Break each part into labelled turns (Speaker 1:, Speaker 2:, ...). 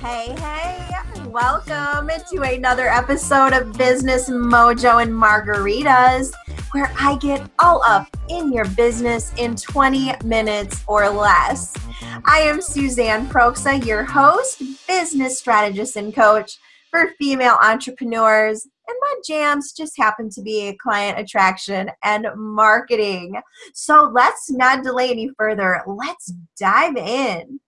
Speaker 1: Hey, hey, welcome to another episode of Business Mojo and Margaritas, where I get all up in your business in 20 minutes or less. I am Suzanne Proksa, your host, business strategist, and coach for female entrepreneurs. And my jams just happen to be client attraction and marketing. So let's not delay any further. Let's dive in.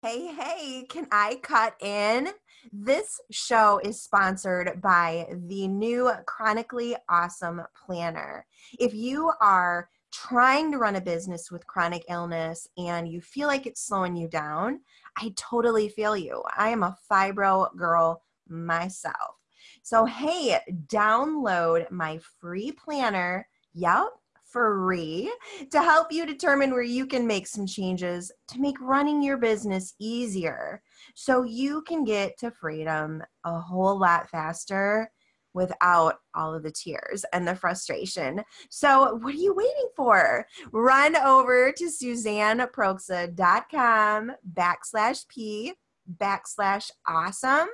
Speaker 1: Hey, hey, can I cut in? This show is sponsored by the new Chronically Awesome Planner. If you are trying to run a business with chronic illness and you feel like it's slowing you down, I totally feel you. I am a fibro girl myself. So, hey, download my free planner. Yep, free to help you determine where you can make some changes to make running your business easier so you can get to freedom a whole lot faster without all of the tears and the frustration. So, what are you waiting for? Run over to suzanneproksa.com backslash P backslash awesome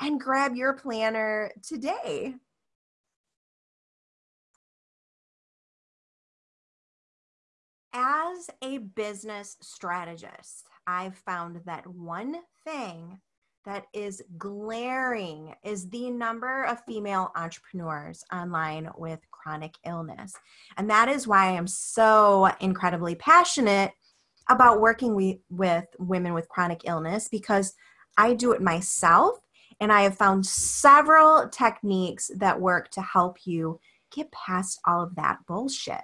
Speaker 1: and grab your planner today. As a business strategist, I've found that one thing that is glaring is the number of female entrepreneurs online with chronic illness. And that is why I'm so incredibly passionate about working with, with women with chronic illness because I do it myself and I have found several techniques that work to help you get past all of that bullshit.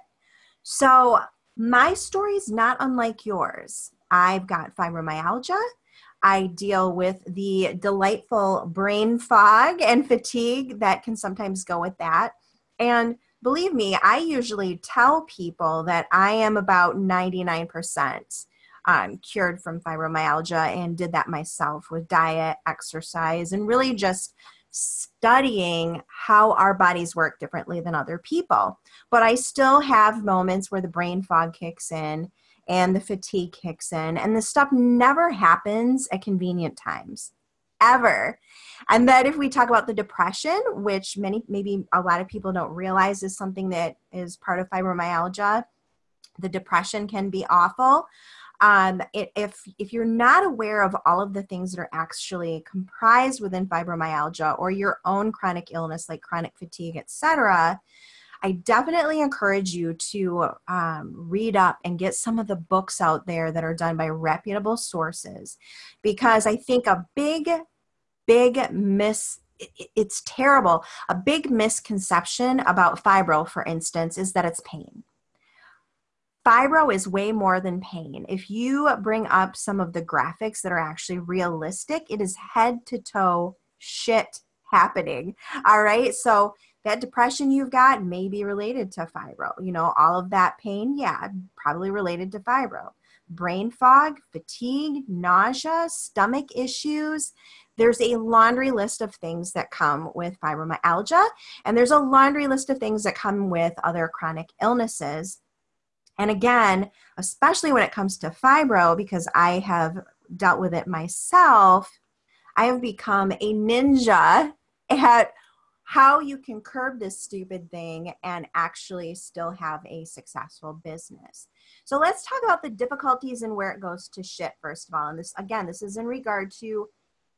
Speaker 1: So, my story is not unlike yours. I've got fibromyalgia. I deal with the delightful brain fog and fatigue that can sometimes go with that. And believe me, I usually tell people that I am about 99% um, cured from fibromyalgia and did that myself with diet, exercise, and really just studying how our bodies work differently than other people. But I still have moments where the brain fog kicks in and the fatigue kicks in, and this stuff never happens at convenient times. Ever. And then if we talk about the depression, which many maybe a lot of people don't realize is something that is part of fibromyalgia, the depression can be awful um, if if you're not aware of all of the things that are actually comprised within fibromyalgia or your own chronic illness like chronic fatigue etc i definitely encourage you to um, read up and get some of the books out there that are done by reputable sources. Because i think a big big miss it's terrible. A big misconception about fibro for instance is that it's pain fibro is way more than pain. If you bring up some of the graphics that are actually realistic, it is head to toe shit happening. All right. So that depression you've got may be related to fibro. You know, all of that pain, yeah, probably related to fibro. Brain fog, fatigue, nausea, stomach issues. There's a laundry list of things that come with fibromyalgia, and there's a laundry list of things that come with other chronic illnesses and again, especially when it comes to fibro, because I have dealt with it myself, I have become a ninja at how you can curb this stupid thing and actually still have a successful business. So let's talk about the difficulties and where it goes to shit first of all. And this again, this is in regard to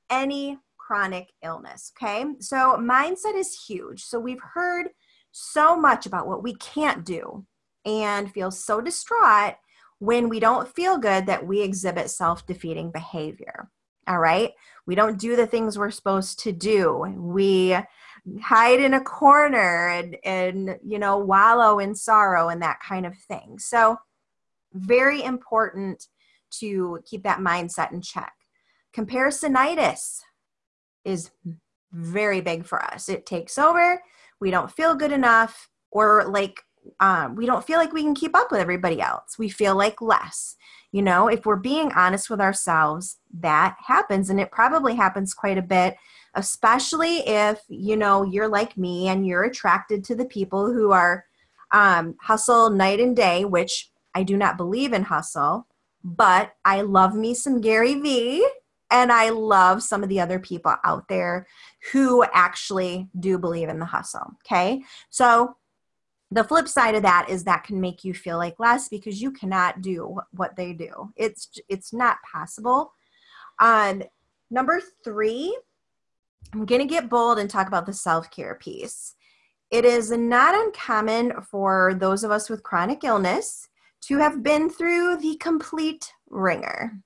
Speaker 1: any chronic illness, okay? So mindset is huge. So we've heard so much about what we can't do and feel so distraught when we don't feel good that we exhibit self defeating behavior. All right. We don't do the things we're supposed to do. We hide in a corner and, and, you know, wallow in sorrow and that kind of thing. So, very important to keep that mindset in check. Comparisonitis is very big for us. It takes over. We don't feel good enough, or like um, we don't feel like we can keep up with everybody else. We feel like less. You know, if we're being honest with ourselves, that happens. And it probably happens quite a bit, especially if, you know, you're like me and you're attracted to the people who are um, hustle night and day, which I do not believe in hustle, but I love me some Gary Vee. and I love some of the other people out there who actually do believe in the hustle. Okay. So the flip side of that is that can make you feel like less because you cannot do what they do. It's it's not possible. Um, number three, I'm gonna get bold and talk about the self-care piece. It is not uncommon for those of us with chronic illness to have been through the complete ringer.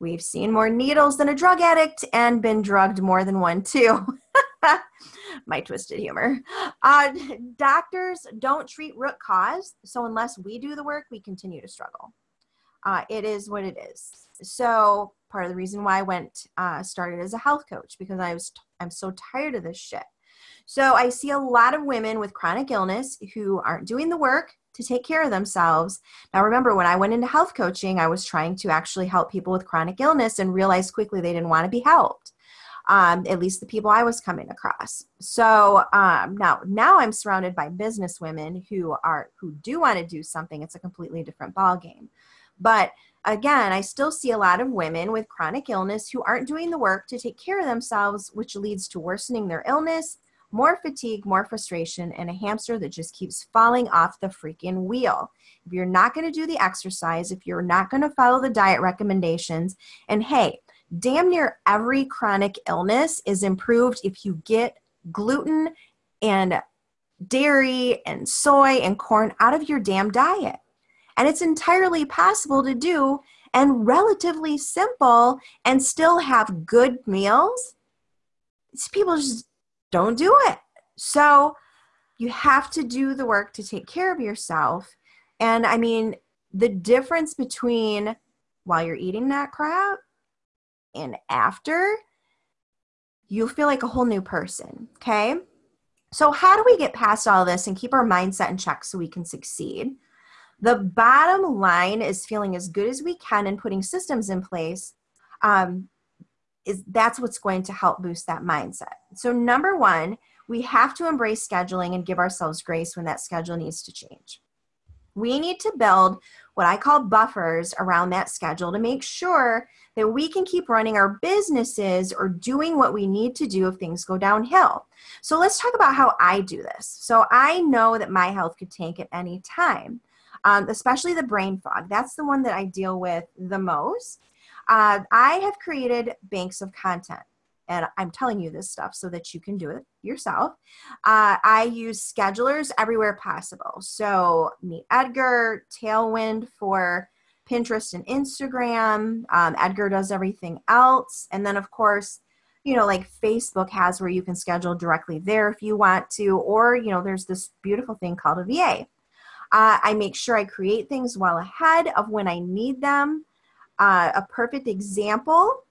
Speaker 1: We've seen more needles than a drug addict and been drugged more than one, too. My twisted humor. Uh, doctors don't treat root cause, so unless we do the work, we continue to struggle. Uh, it is what it is. So part of the reason why I went uh, started as a health coach because I was I'm so tired of this shit. So I see a lot of women with chronic illness who aren't doing the work to take care of themselves. Now, remember, when I went into health coaching, I was trying to actually help people with chronic illness and realized quickly they didn't want to be helped. Um, at least the people I was coming across. So um, now, now I'm surrounded by business women who are who do want to do something. It's a completely different ball game. But again, I still see a lot of women with chronic illness who aren't doing the work to take care of themselves, which leads to worsening their illness more fatigue, more frustration, and a hamster that just keeps falling off the freaking wheel. If you're not going to do the exercise, if you're not going to follow the diet recommendations, and hey, damn near every chronic illness is improved if you get gluten and dairy and soy and corn out of your damn diet. And it's entirely possible to do and relatively simple and still have good meals. People just don't do it. So you have to do the work to take care of yourself. And I mean, the difference between while you're eating that crap and after, you'll feel like a whole new person. Okay. So, how do we get past all this and keep our mindset in check so we can succeed? The bottom line is feeling as good as we can and putting systems in place um, is that's what's going to help boost that mindset. So number 1, we have to embrace scheduling and give ourselves grace when that schedule needs to change. We need to build what I call buffers around that schedule to make sure that we can keep running our businesses or doing what we need to do if things go downhill. So let's talk about how I do this. So I know that my health could tank at any time, um, especially the brain fog. That's the one that I deal with the most. Uh, I have created banks of content and I'm telling you this stuff so that you can do it yourself. Uh, I use schedulers everywhere possible. So, Meet Edgar, Tailwind for Pinterest and Instagram. Um, Edgar does everything else. And then, of course, you know, like Facebook has where you can schedule directly there if you want to, or, you know, there's this beautiful thing called a VA. Uh, I make sure I create things well ahead of when I need them uh, a perfect example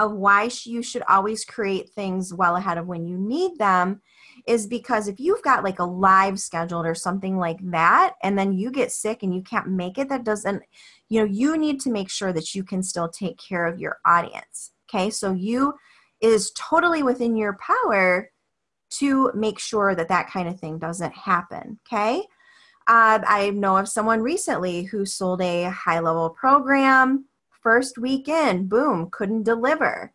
Speaker 1: of why you should always create things well ahead of when you need them is because if you've got like a live scheduled or something like that and then you get sick and you can't make it that doesn't you know you need to make sure that you can still take care of your audience okay so you is totally within your power to make sure that that kind of thing doesn't happen okay uh, I know of someone recently who sold a high level program. First weekend, boom, couldn't deliver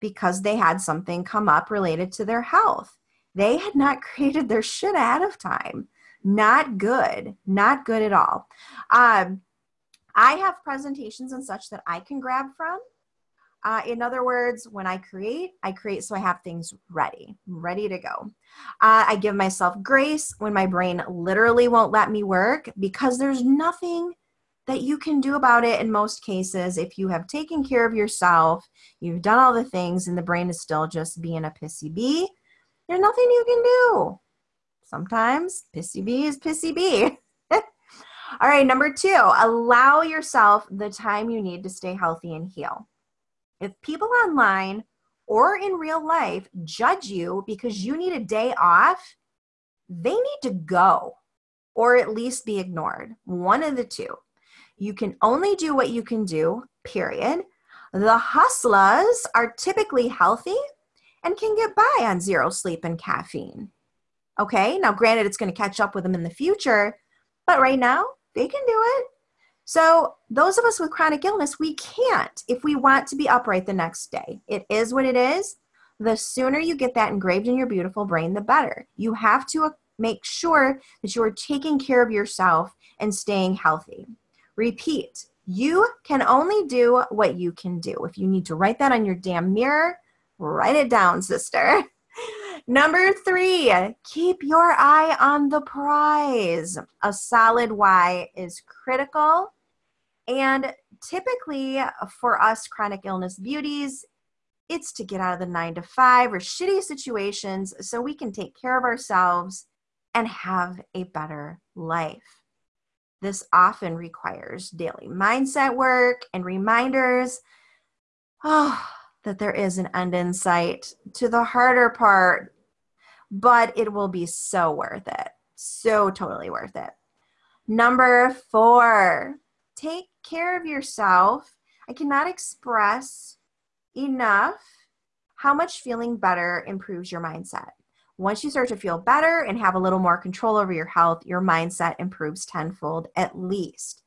Speaker 1: because they had something come up related to their health. They had not created their shit ahead of time. Not good. Not good at all. Um, I have presentations and such that I can grab from. Uh, in other words, when I create, I create so I have things ready, ready to go. Uh, I give myself grace when my brain literally won't let me work because there's nothing that you can do about it in most cases. If you have taken care of yourself, you've done all the things, and the brain is still just being a pissy bee, there's nothing you can do. Sometimes pissy bee is pissy bee. all right, number two, allow yourself the time you need to stay healthy and heal. If people online or in real life judge you because you need a day off, they need to go or at least be ignored. One of the two. You can only do what you can do, period. The hustlers are typically healthy and can get by on zero sleep and caffeine. Okay, now granted, it's going to catch up with them in the future, but right now they can do it. So, those of us with chronic illness, we can't if we want to be upright the next day. It is what it is. The sooner you get that engraved in your beautiful brain, the better. You have to uh, make sure that you are taking care of yourself and staying healthy. Repeat, you can only do what you can do. If you need to write that on your damn mirror, write it down, sister. Number three, keep your eye on the prize. A solid why is critical. And typically, for us chronic illness beauties, it's to get out of the nine to five or shitty situations so we can take care of ourselves and have a better life. This often requires daily mindset work and reminders oh, that there is an end in sight to the harder part, but it will be so worth it. So totally worth it. Number four, take care of yourself. I cannot express enough how much feeling better improves your mindset. Once you start to feel better and have a little more control over your health, your mindset improves tenfold at least.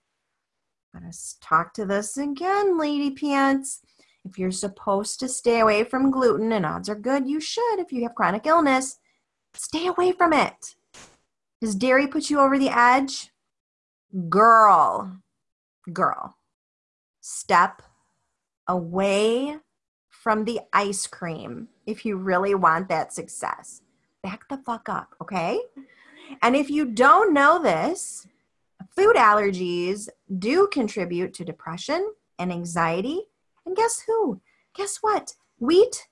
Speaker 1: Let's talk to this again, lady pants. If you're supposed to stay away from gluten, and odds are good you should if you have chronic illness, stay away from it. Does dairy put you over the edge? Girl, girl, step away from the ice cream if you really want that success back the fuck up, okay? And if you don't know this, food allergies do contribute to depression and anxiety. And guess who? Guess what? Wheat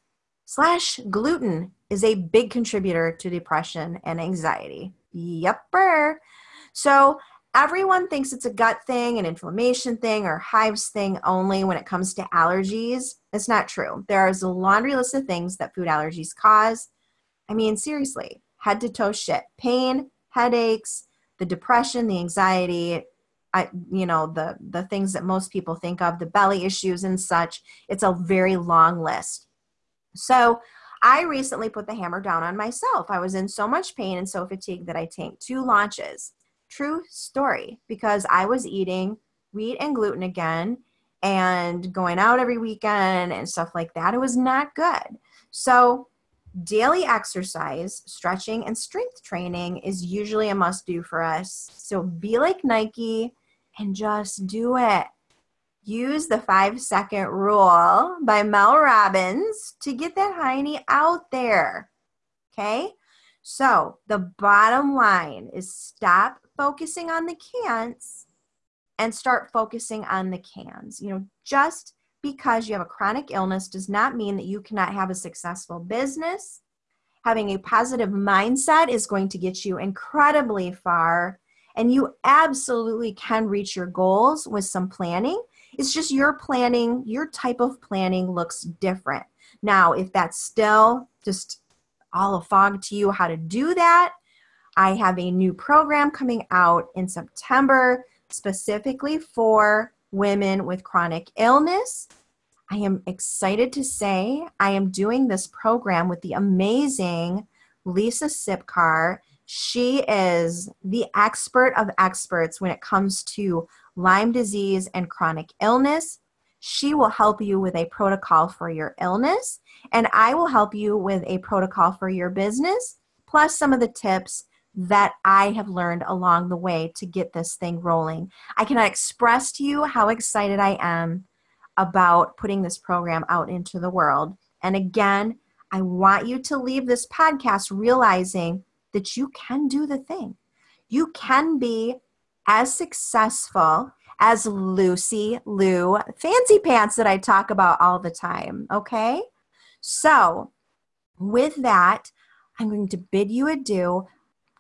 Speaker 1: slash gluten is a big contributor to depression and anxiety. Yepper. So everyone thinks it's a gut thing, an inflammation thing, or hives thing only when it comes to allergies. It's not true. There is a laundry list of things that food allergies cause. I mean, seriously, head to toe shit. Pain, headaches, the depression, the anxiety, I, you know, the the things that most people think of, the belly issues and such. It's a very long list. So I recently put the hammer down on myself. I was in so much pain and so fatigued that I tanked two launches. True story, because I was eating wheat and gluten again and going out every weekend and stuff like that. It was not good. So Daily exercise, stretching, and strength training is usually a must do for us. So be like Nike and just do it. Use the five second rule by Mel Robbins to get that hiney out there. Okay? So the bottom line is stop focusing on the can'ts and start focusing on the cans. You know, just because you have a chronic illness does not mean that you cannot have a successful business. Having a positive mindset is going to get you incredibly far, and you absolutely can reach your goals with some planning. It's just your planning, your type of planning looks different. Now, if that's still just all a fog to you how to do that, I have a new program coming out in September specifically for women with chronic illness. I am excited to say I am doing this program with the amazing Lisa Sipkar. She is the expert of experts when it comes to Lyme disease and chronic illness. She will help you with a protocol for your illness, and I will help you with a protocol for your business, plus some of the tips that I have learned along the way to get this thing rolling. I cannot express to you how excited I am about putting this program out into the world. And again, I want you to leave this podcast realizing that you can do the thing. You can be as successful as Lucy Lou Fancy Pants that I talk about all the time. Okay? So, with that, I'm going to bid you adieu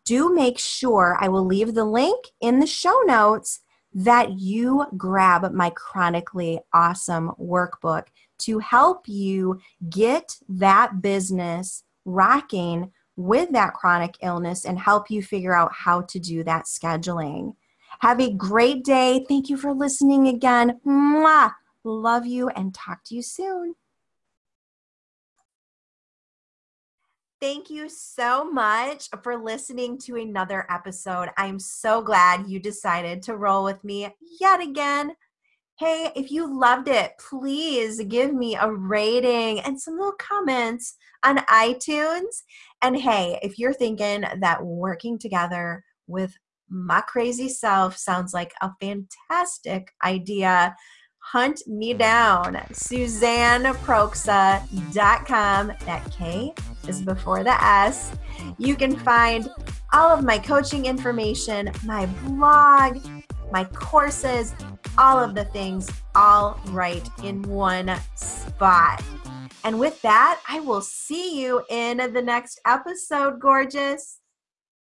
Speaker 1: do make sure I will leave the link in the show notes that you grab my chronically awesome workbook to help you get that business rocking with that chronic illness and help you figure out how to do that scheduling. Have a great day. Thank you for listening again. Mwah. Love you and talk to you soon. Thank you so much for listening to another episode. I'm so glad you decided to roll with me yet again. Hey, if you loved it, please give me a rating and some little comments on iTunes. And hey, if you're thinking that working together with my crazy self sounds like a fantastic idea, hunt me mm-hmm. down. SuzanneProksa.com. That K is before the S. You can find all of my coaching information, my blog, my courses, all of the things, all right in one spot. And with that, I will see you in the next episode, gorgeous.